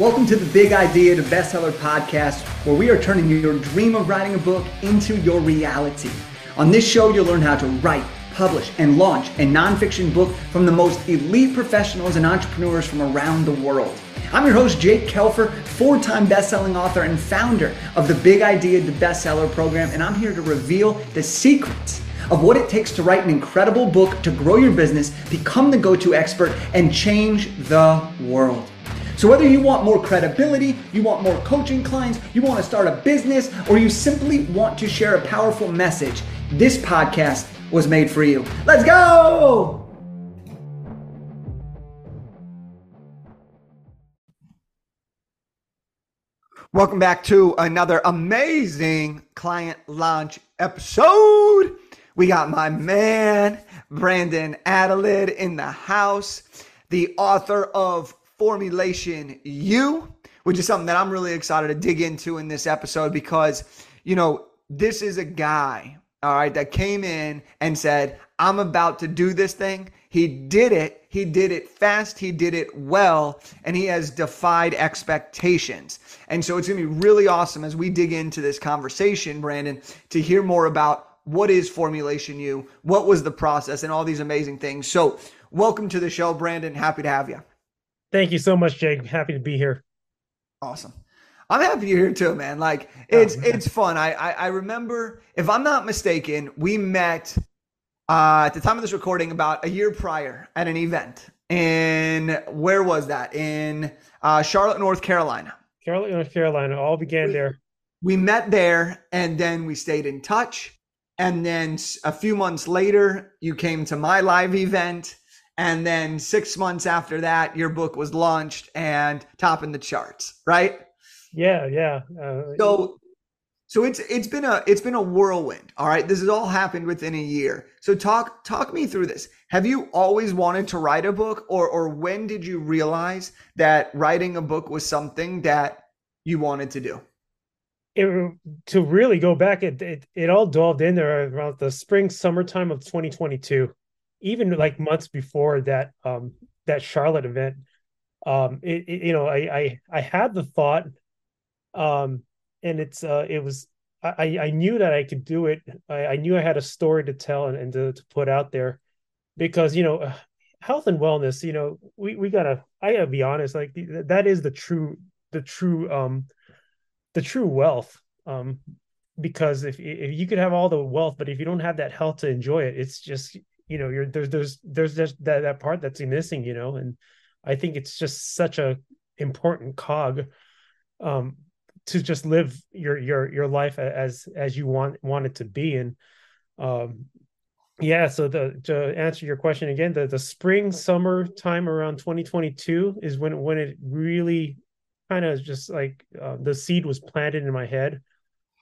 Welcome to the Big Idea to Bestseller podcast, where we are turning your dream of writing a book into your reality. On this show, you'll learn how to write, publish, and launch a nonfiction book from the most elite professionals and entrepreneurs from around the world. I'm your host, Jake Kelfer, four time best-selling author and founder of the Big Idea to Bestseller program, and I'm here to reveal the secrets of what it takes to write an incredible book to grow your business, become the go to expert, and change the world. So, whether you want more credibility, you want more coaching clients, you want to start a business, or you simply want to share a powerful message, this podcast was made for you. Let's go! Welcome back to another amazing client launch episode. We got my man, Brandon Adalid, in the house, the author of Formulation U, which is something that I'm really excited to dig into in this episode because, you know, this is a guy, all right, that came in and said, I'm about to do this thing. He did it. He did it fast. He did it well. And he has defied expectations. And so it's going to be really awesome as we dig into this conversation, Brandon, to hear more about what is Formulation U, what was the process, and all these amazing things. So, welcome to the show, Brandon. Happy to have you. Thank you so much, Jake. Happy to be here. Awesome. I'm happy you're here too, man. Like it's oh, it's fun. I, I I remember, if I'm not mistaken, we met uh, at the time of this recording about a year prior at an event. And where was that? In uh, Charlotte, North Carolina. Charlotte, North Carolina. All began we, there. We met there and then we stayed in touch. And then a few months later, you came to my live event. And then six months after that, your book was launched and topping the charts, right? Yeah, yeah. Uh, so so it's it's been a it's been a whirlwind. All right, this has all happened within a year. So talk talk me through this. Have you always wanted to write a book, or or when did you realize that writing a book was something that you wanted to do? It, to really go back, it, it it all delved in there around the spring summertime of 2022, even like months before that um that Charlotte event. Um, it, it you know I I I had the thought um and it's uh it was I I knew that I could do it. I, I knew I had a story to tell and, and to, to put out there because you know uh, health and wellness you know we we gotta I gotta be honest like that is the true the true um the true wealth um because if if you could have all the wealth but if you don't have that health to enjoy it it's just you know you're there's there's there's just that that part that's missing you know and I think it's just such a important cog um to just live your your your life as as you want want it to be. And um yeah so the to answer your question again the the spring summer time around 2022 is when when it really kind of just like uh, the seed was planted in my head.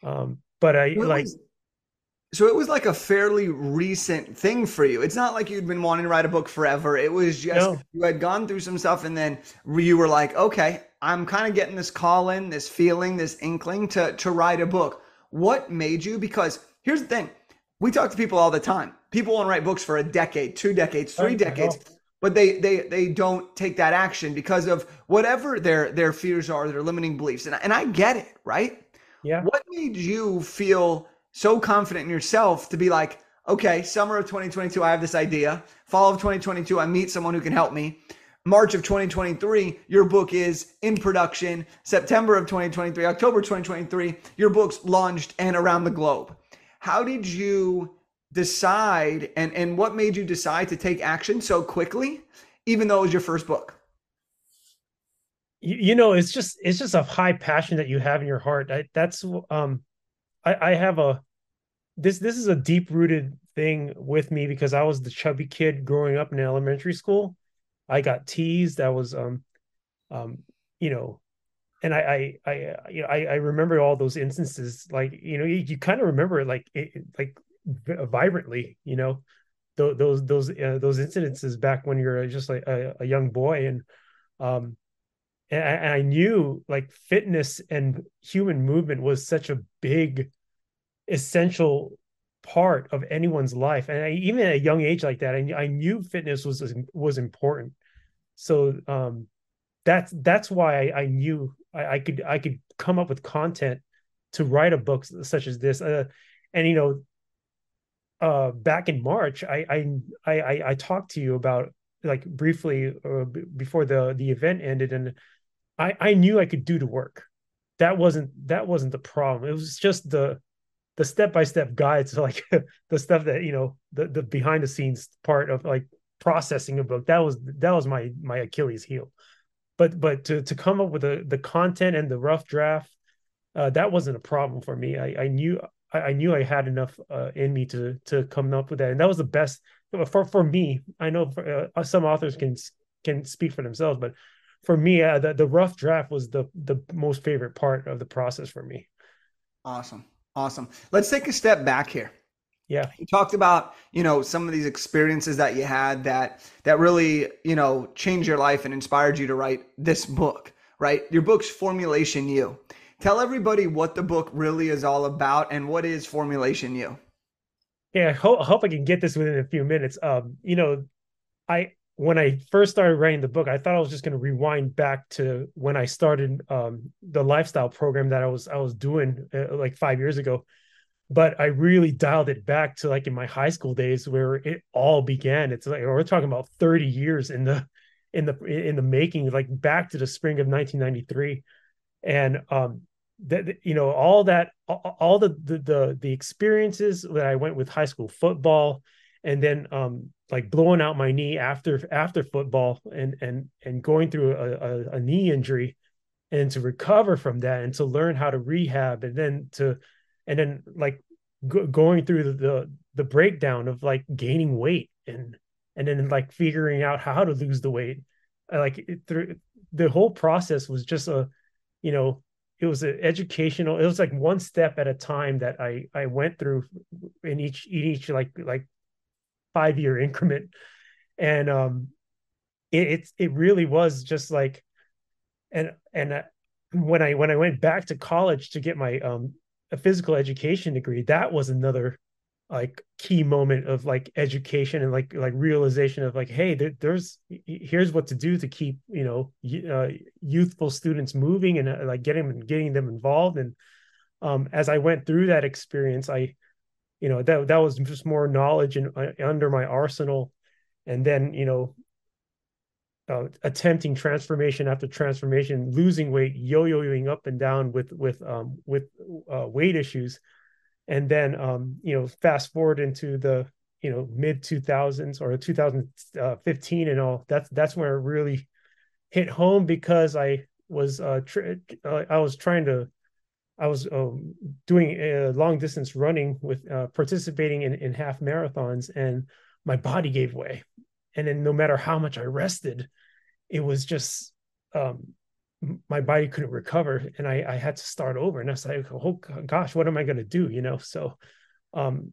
Um but i like so it was like a fairly recent thing for you. It's not like you'd been wanting to write a book forever. It was just no. you had gone through some stuff and then you were like, okay, I'm kind of getting this call in, this feeling, this inkling to to write a book. What made you? Because here's the thing: we talk to people all the time. People want to write books for a decade, two decades, three decades, but they they they don't take that action because of whatever their their fears are, their limiting beliefs. And and I get it, right? Yeah. What made you feel so confident in yourself to be like, okay, summer of 2022, I have this idea. Fall of 2022, I meet someone who can help me. March of 2023, your book is in production. September of 2023, October 2023, your book's launched and around the globe. How did you decide and, and what made you decide to take action so quickly, even though it was your first book? You, know, it's just it's just a high passion that you have in your heart. I, that's um I, I have a this this is a deep rooted thing with me because I was the chubby kid growing up in elementary school I got teased. That was um um you know and I, I, I, you know, I, I remember all those instances. Like, you know, you, you kind of remember it like, it, like vibrantly. You know, those, those, those, uh, those incidences back when you're just like a, a young boy, and, um, and I, and I, knew like fitness and human movement was such a big, essential part of anyone's life and I, even at a young age like that I, I knew fitness was was important so um that's that's why I, I knew I, could I could come up with content to write a book such as this. Uh, and you know, uh, back in March, I I I talked to you about like briefly uh, before the the event ended, and I I knew I could do the work. That wasn't that wasn't the problem. It was just the the step by step guides, like the stuff that you know the the behind the scenes part of like processing a book. That was that was my my Achilles heel. But but to to come up with the the content and the rough draft, uh, that wasn't a problem for me. I I knew I, I knew I had enough uh, in me to to come up with that, and that was the best for for me. I know for, uh, some authors can can speak for themselves, but for me, uh, the the rough draft was the the most favorite part of the process for me. Awesome, awesome. Let's take a step back here. Yeah, you talked about you know some of these experiences that you had that that really you know changed your life and inspired you to write this book. Right, your book's Formulation You. Tell everybody what the book really is all about and what is Formulation You. Yeah, I hope, I hope I can get this within a few minutes. Um, you know, I when I first started writing the book, I thought I was just going to rewind back to when I started um, the lifestyle program that I was I was doing uh, like five years ago. But I really dialed it back to like in my high school days where it all began. It's like we're talking about thirty years in the in the in the making, like back to the spring of 1993 and um that you know all that all the, the the the experiences that I went with high school football and then um like blowing out my knee after after football and and and going through a, a, a knee injury and to recover from that and to learn how to rehab and then to and then like go, going through the, the the breakdown of like gaining weight and and then like figuring out how to lose the weight. Like it, through the whole process was just a you know it was an educational it was like one step at a time that i i went through in each in each like like five year increment. And um it it, it really was just like and and uh, when i when i went back to college to get my um a physical education degree that was another like key moment of like education and like like realization of like hey there, there's here's what to do to keep you know uh, youthful students moving and uh, like getting getting them involved. And um as i went through that experience i you know that that was just more knowledge and uh, under my arsenal. And then you know uh, attempting transformation after transformation losing weight yo-yoing up and down with with um with uh, weight issues. And then um, you know fast forward into the you know mid 2000s or 2015 and all that's that's where it really hit home because i was uh, tr- uh i was trying to i was um, doing a long distance running with uh, participating in, in half marathons and my body gave way and then no matter how much i rested it was just um, my body couldn't recover and I, I had to start over and I was like, oh gosh, what am I going to do? You know, so um,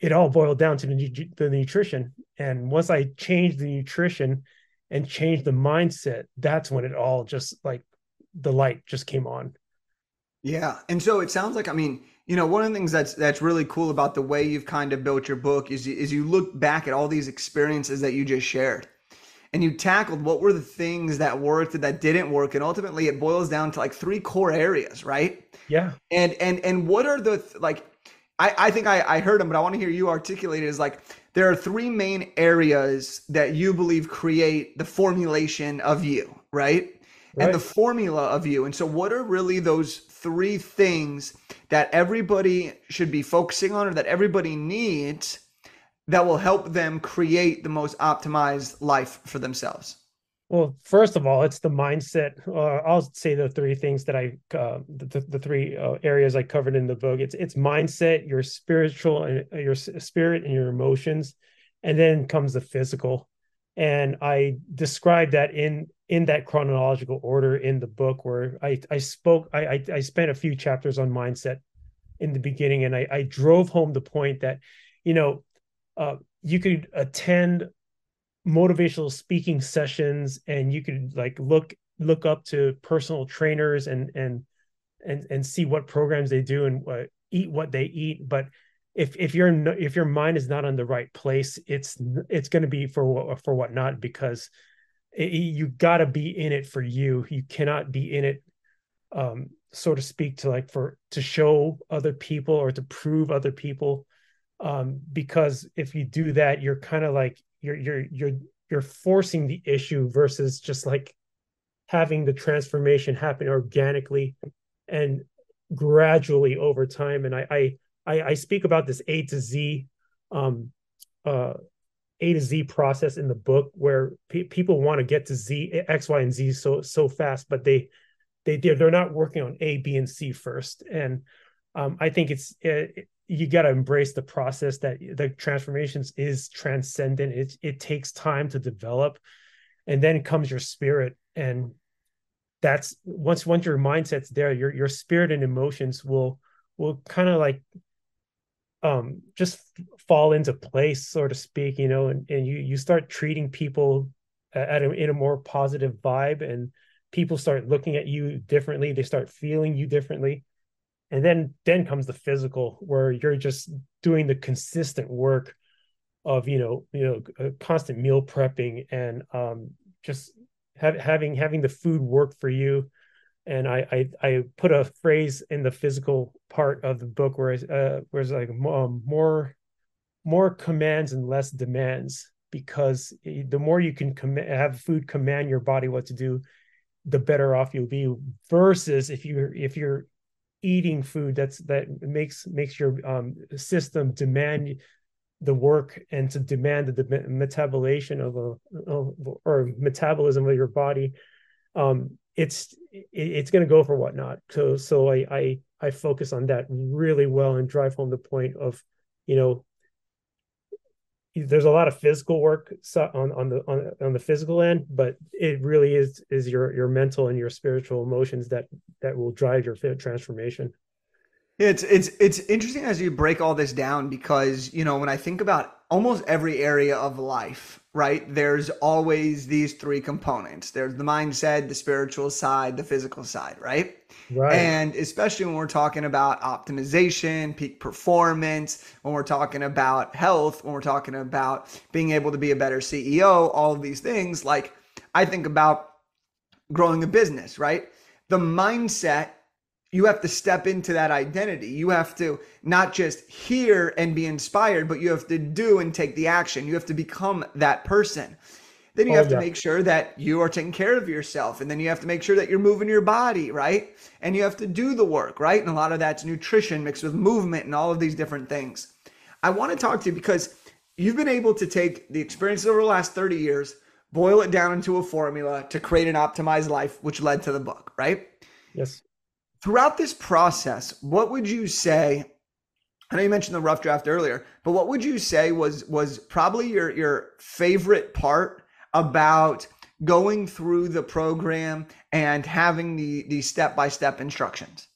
it all boiled down to the, the nutrition. And once I changed the nutrition and changed the mindset, that's when it all just like the light just came on. Yeah. And so it sounds like, I mean, you know, one of the things that's that's really cool about the way you've kind of built your book is is you look back at all these experiences that you just shared and you tackled what were the things that worked and that didn't work and ultimately it boils down to like three core areas right yeah and and and what are the like i i think i i heard them but i want to hear you articulate it as like there are three main areas that you believe create the formulation of you right, right. and the formula of you and so what are really those three things that everybody should be focusing on or that everybody needs that will help them create the most optimized life for themselves? Well, first of all, it's the mindset. Uh, I'll say the three things that I, uh, the, the three uh, areas I covered in the book. It's it's mindset, your spiritual, and uh, your spirit, and your emotions, and then comes the physical. And I described that in in that chronological order in the book, where I I spoke. I I, I spent a few chapters on mindset in the beginning, and I I drove home the point that, you know, uh, you could attend motivational speaking sessions and you could like look look up to personal trainers and and and and see what programs they do and uh, eat what they eat but if if your if your mind is not on the right place it's it's going to be for for what not because it, you got to be in it for you. You cannot be in it um so to speak to like for to show other people or to prove other people um because if you do that you're kind of like you're you're you're you're forcing the issue versus just like having the transformation happen organically and gradually over time. And i i i speak about this a to z um uh a to Z process in the book where pe- people want to get to Z, X, Y, and Z so so fast, but they they they're not working on A, B, and C first. And um, I think it's it, eh, you got to embrace the process that the transformations is transcendent. It it takes time to develop, and then comes your spirit, and that's once once your mindset's there, your your spirit and emotions will will kind of like um just fall into place so to speak you know and, and you you start treating people at a, in a more positive vibe and people start looking at you differently they start feeling you differently. And then then comes the physical where you're just doing the consistent work of you know you know constant meal prepping and um just have, having having the food work for you and I, I, I put a phrase in the physical part of the book where uh, where it's like um, more more commands and less demands because the more you can com- have food command your body what to do the better off you'll be versus if you if you're eating food that's that makes makes your um, system demand the work and to demand the, the metabolism of a or metabolism of your body um, it's it's going to go for whatnot. So so I, I I focus on that really well and drive home the point of you know there's a lot of physical work on on the on, on the physical end, but it really is is your your mental and your spiritual emotions that that will drive your transformation. It's it's it's interesting as you break all this down because you know when I think about almost every area of life, right? There's always these three components. There's the mindset, the spiritual side, the physical side, right? Right. And especially when we're talking about optimization, peak performance, when we're talking about health, when we're talking about being able to be a better CEO, all of these things, like I think about growing a business, right? The mindset you have to step into that identity. You have to not just hear and be inspired, but you have to do and take the action. You have to become that person. Then you oh, have to make sure that you are taking care of yourself. And then you have to make sure that you're moving your body, right? And you have to do the work, right? And a lot of that's nutrition mixed with movement and all of these different things. I want to talk to you because you've been able to take the experiences over the last 30 years, boil it down into a formula to create an optimized life, which led to the book, right? Yes throughout this process, what would you say? I know you mentioned the rough draft earlier, but what would you say was was probably your your favorite part about going through the program and having the the step by step instructions?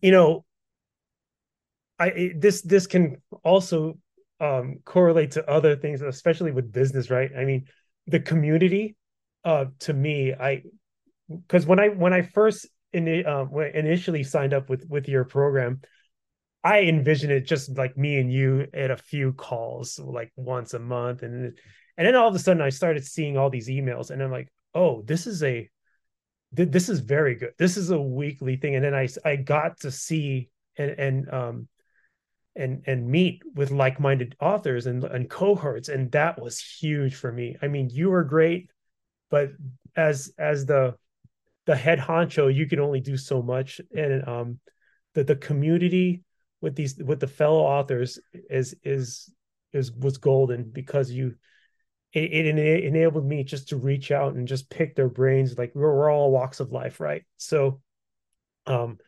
You know, I this this can also um, correlate to other things, especially with business, right? I mean, the community uh, to me, I because when I when I first in, um, initially signed up with with your program, I envisioned it just like me and you at a few calls, like once a month, and and then all of a sudden I started seeing all these emails, and I'm like, oh, this is a this is very good. This is a weekly thing, and then I I got to see and and um and and meet with like-minded authors and and cohorts, and that was huge for me. I mean, you were great, but as as the the head honcho, you can only do so much, and um, the the community with these with the fellow authors is is is was golden because you it, it, enabled me just to reach out and just pick their brains. Like we're, we're all walks of life right? So um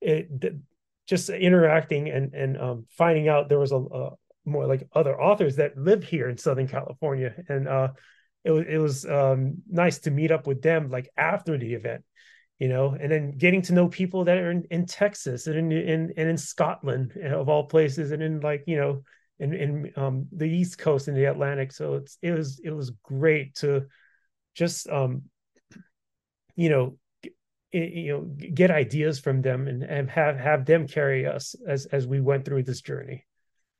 it just interacting and and um finding out there was a, a more like other authors that live here in southern california. And uh it was it was um, nice to meet up with them like after the event, you know, and then getting to know people that are in, in Texas and in, in and in Scotland of all places, and in like you know in in um, the East Coast and the Atlantic. So it's it was it was great to just um, you know you know get ideas from them and, and have have them carry us as as we went through this journey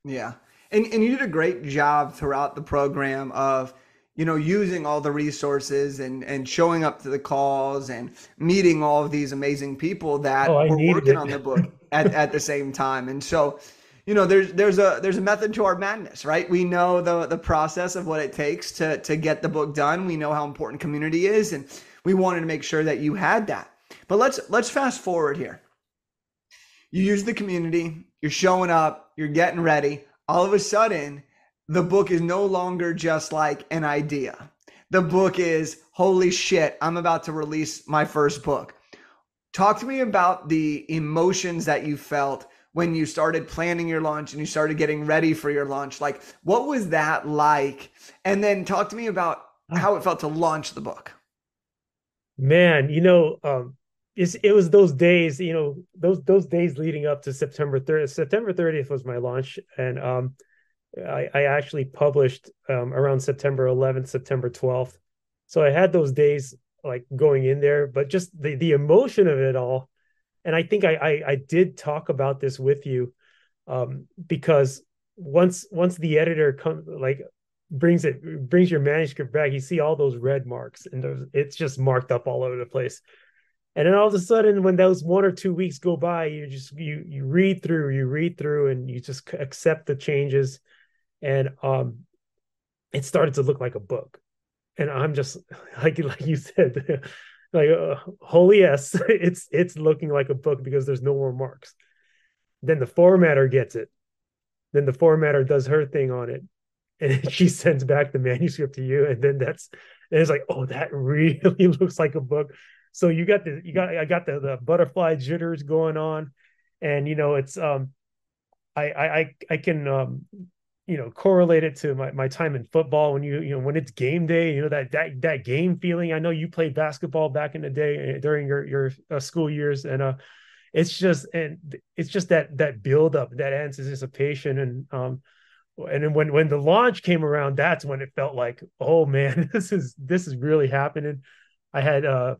yeah and and you did a great job throughout the program of you know, using all the resources and and showing up to the calls and meeting all of these amazing people that Oh, were working it. on the book at, at the same time. And so, you know, there's there's a there's a method to our madness, right? We know the the process of what it takes to to get the book done. We know how important community is, and we wanted to make sure that you had that. But let's let's fast forward here. You use the community, you're showing up, you're getting ready. All of a sudden, the book is no longer just like an idea. The book is, holy shit, I'm about to release my first book. Talk to me about the emotions that you felt when you started planning your launch and you started getting ready for your launch. Like, what was that like? And then talk to me about how it felt to launch the book. Man, you know, um, it's, it was those days, you know, those those days leading up to September 30th. September 30th was my launch, and um, I, I actually published um, around September 11th, September 12th. So I had those days like going in there, but just the the emotion of it all. And I think I I, I did talk about this with you um, because once once the editor comes like brings it brings your manuscript back, you see all those red marks and it's just marked up all over the place. And then all of a sudden, when those one or two weeks go by, you just you you read through, you read through, and you just accept the changes, and um, it started to look like a book. And I'm just like like you said, like uh, holy yes, it's it's looking like a book because there's no more marks. Then the formatter gets it. Then the formatter does her thing on it, and she sends back the manuscript to you, and then that's and it's like, oh, that really looks like a book so you got the you got I got the the butterfly jitters going on, and you know it's um I I I can um you know correlate it to my, my time in football when you you know when it's game day you know that that that game feeling. I know you played basketball back in the day eh, during your your uh, school years and uh it's just and it's just that that build up that anticipation and um and then when when the launch came around that's when it felt like oh man this is this is really happening. I had uh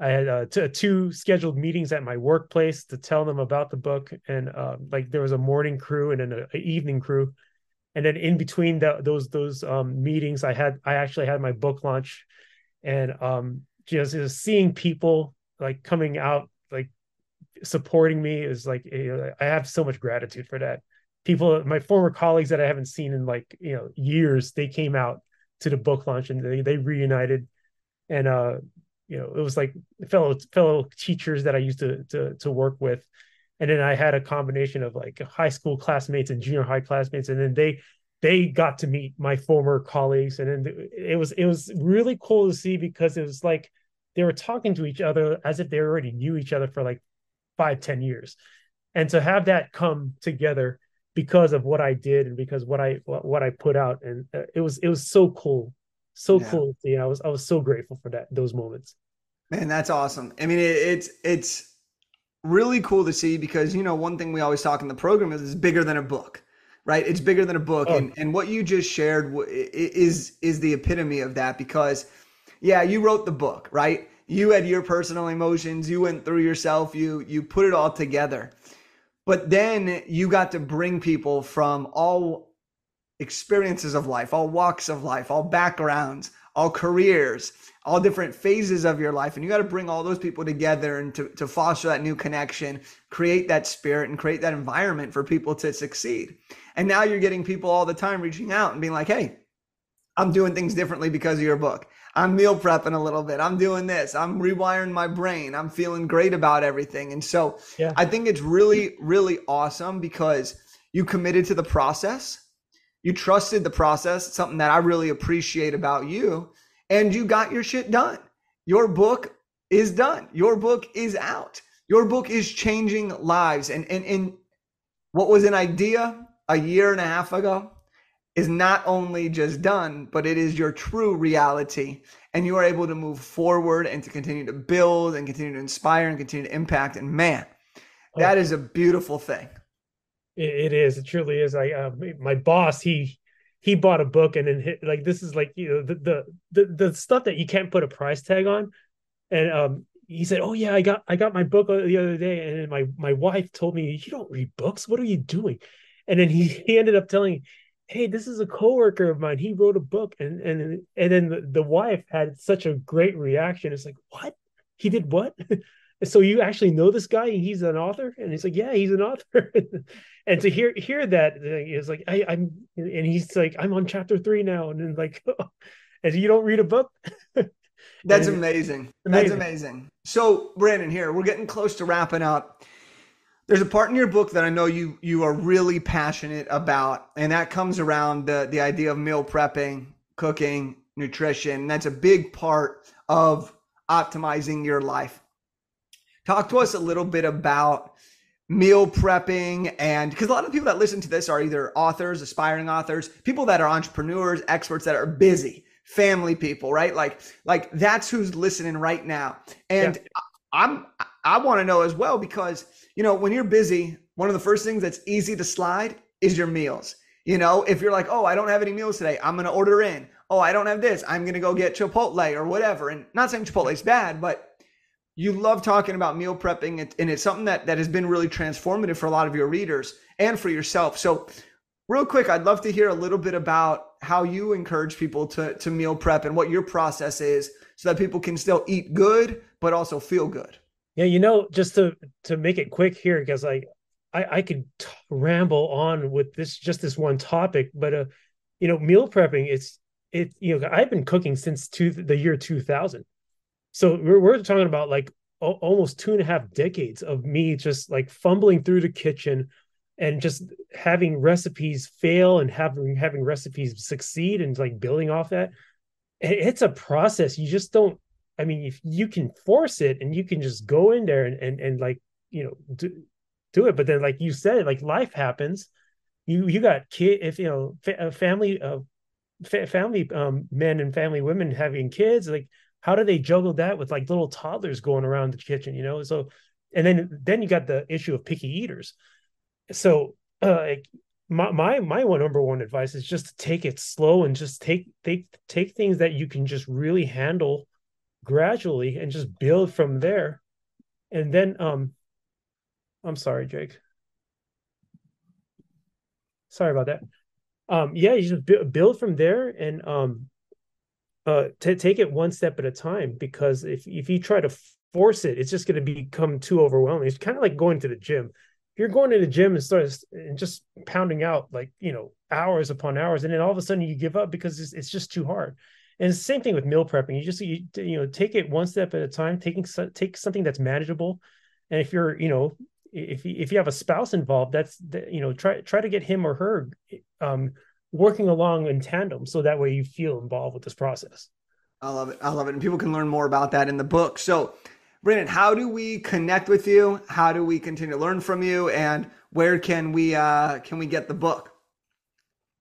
I had uh, t- two scheduled meetings at my workplace to tell them about the book, and uh, like there was a morning crew and an evening crew, and then in between the, those those um, meetings, I had I actually had my book launch, and um, just, just seeing people like coming out like supporting me is like I have so much gratitude for that. People, my former colleagues that I haven't seen in like you know years, they came out to the book launch and they they reunited, and uh you know, it was like fellow fellow teachers that I used to to to work with, and then I had a combination of like high school classmates and junior high classmates, and then they they got to meet my former colleagues, and then it was it was really cool to see because it was like they were talking to each other as if they already knew each other for like five ten years, and to have that come together because of what I did and because what I what I put out, and uh, it was it was so cool so yeah. cool to see. I was I was so grateful for that those moments. Man, that's awesome. I mean, it, it's it's really cool to see because you know one thing we always talk in the program is it's bigger than a book, right? It's bigger than a book, oh. and and what you just shared is is the epitome of that because, yeah, you wrote the book, right? You had your personal emotions, you went through yourself, you you put it all together, but then you got to bring people from all experiences of life, all walks of life, all backgrounds, all careers, all different phases of your life. And you got to bring all those people together and to, to foster that new connection, create that spirit, and create that environment for people to succeed. And now you're getting people all the time reaching out and being like, hey, I'm doing things differently because of your book. I'm meal prepping a little bit. I'm doing this. I'm rewiring my brain. I'm feeling great about everything. And so yeah. I think it's really, really awesome because you committed to the process you trusted the process, something that I really appreciate about you, and you got your shit done. Your book is done. Your book is out. Your book is changing lives. And, and, and what was an idea a year and a half ago is not only just done, but it is your true reality. And you are able to move forward and to continue to build and continue to inspire and continue to impact. And man, that is a beautiful thing it, is. It truly is. I uh, my boss he he bought a book and then hit, like this is like you know the, the the the stuff that you can't put a price tag on, and um he said, "Oh yeah, I got I got my book the other day," and my my wife told me, "You don't read books. What are you doing?" And then he he ended up telling hey, this is a coworker of mine. He wrote a book, and and and then the, the wife had such a great reaction. It's like, what? He did what? so you actually know this guy? He's an author, and he's like, yeah, he's an author. and to hear hear that is like, I, I'm, and he's like, I'm on chapter three now, and then like, and you don't read a book. That's amazing. amazing. That's amazing. So, Brandon, here we're getting close to wrapping up. There's a part in your book that I know you you are really passionate about, and that comes around the the idea of meal prepping, cooking, nutrition. That's a big part of optimizing your life. Talk to us a little bit about meal prepping and because a lot of people that listen to this are either authors, aspiring authors, people that are entrepreneurs, experts that are busy, family people, right? Like like that's who's listening right now. And yeah. I'm I want to know as well because you know, when you're busy, one of the first things that's easy to slide is your meals. You know, if you're like, oh, I don't have any meals today, I'm going to order in. Oh, I don't have this, I'm going to go get Chipotle or whatever. And not saying Chipotle is bad, but you love talking about meal prepping and it's something that, that has been really transformative for a lot of your readers and for yourself. So, real quick, I'd love to hear a little bit about how you encourage people to, to meal prep and what your process is so that people can still eat good, but also feel good. Yeah, you know, just to to make it quick here, because I I could t- ramble on with this just this one topic, but uh, you know, meal prepping it's it you know I've been cooking since two the year two thousand, so we're we're talking about like o- almost two and a half decades of me just like fumbling through the kitchen and just having recipes fail and having having recipes succeed and like building off that. It's a process. You just don't I mean, if you can force it and you can just go in there and and, and like you know do, do it, but then like you said, like life happens. You you got kid if you know fa- family uh, fa- family um men and family women having kids like how do they juggle that with like little toddlers going around the kitchen you know so and then then you got the issue of picky eaters so uh my my my one number one advice is just to take it slow and just take take take things that you can just really handle gradually and just build from there. And then um I'm sorry, Jake. Sorry about that. Um yeah, you just build from there and um uh to take it one step at a time because if if you try to force it, it's just going to become too overwhelming. It's kind of like going to the gym. If you're going to the gym and start and just pounding out like you know hours upon hours, and then all of a sudden you give up because it's, it's just too hard. And the same thing with meal prepping. You just you, you know take it one step at a time, taking take something that's manageable. And if you're you know if if you have a spouse involved, that's you know try try to get him or her um, working along in tandem, so that way you feel involved with this process. I love it. I love it, and people can learn more about that in the book. So, Brandon, how do we connect with you? How do we continue to learn from you? And where can we uh, can we get the book?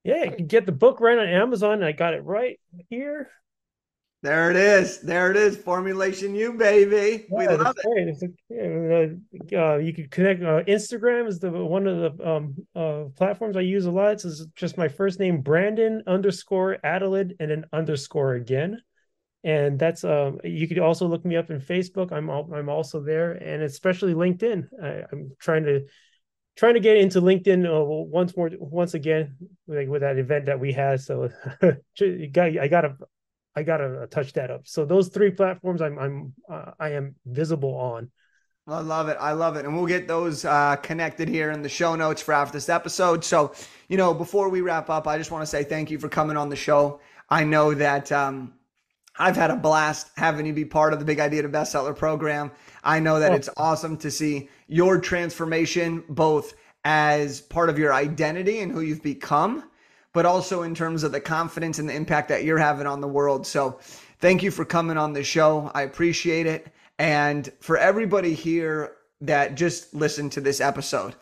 Yeah, you can get the book right on Amazon. I got it right here. There it is. There it is. Formulation U, baby. Yeah, we love it. A, uh, you can connect. Uh, Instagram is the one of the um, uh, platforms I use a lot. It's just my first name, Brandon underscore Adalid, and then underscore again. And that's um. You could also look me up in Facebook. I'm all, I'm also there, and especially LinkedIn. I, I'm trying to trying to get into LinkedIn uh, once more, once again, like with that event that we had. So got I gotta, I gotta touch that up. So those three platforms, I'm, I'm, uh, I am visible on. I love it. I love it. And we'll get those uh, connected here in the show notes for after this episode. So, you know, before we wrap up, I just want to say thank you for coming on the show. I know that um, I've had a blast having you be part of the Big Idea to Bestseller program. I know that oh. it's awesome to see your transformation, both as part of your identity and who you've become, but also in terms of the confidence and the impact that you're having on the world. So, thank you for coming on the show. I appreciate it. And for everybody here that just listened to this episode,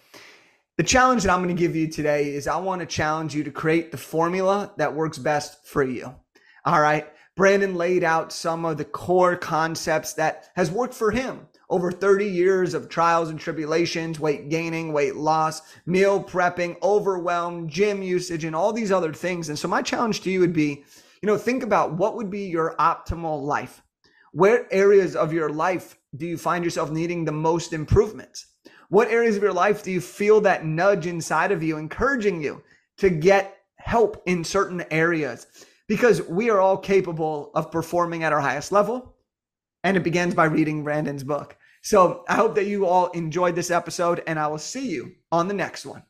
the challenge that I'm going to give you today is I want to challenge you to create the formula that works best for you. All right. Brandon laid out some of the core concepts that has worked for him over 30 years of trials and tribulations, weight gaining, weight loss, meal prepping, overwhelm, gym usage, and all these other things. And so my challenge to you would be, you know, think about what would be your optimal life. Where areas of your life do you find yourself needing the most improvements? What areas of your life do you feel that nudge inside of you encouraging you to get help in certain areas because we are all capable of performing at our highest level. And it begins by reading Brandon's book. So I hope that you all enjoyed this episode, and I will see you on the next one.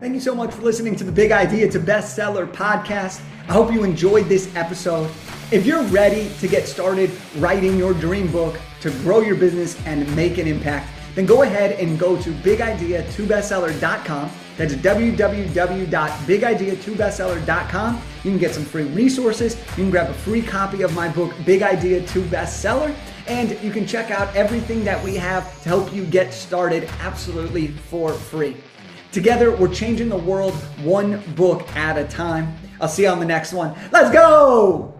Thank you so much for listening to the Big Idea to Bestseller podcast. I hope you enjoyed this episode. If you're ready to get started writing your dream book to grow your business and make an impact, then go ahead and go to bigidea2bestseller.com. That's www.bigidea2bestseller.com. You can get some free resources. You can grab a free copy of my book, Big Idea 2 Bestseller. And you can check out everything that we have to help you get started absolutely for free. Together, we're changing the world one book at a time. I'll see you on the next one. Let's go!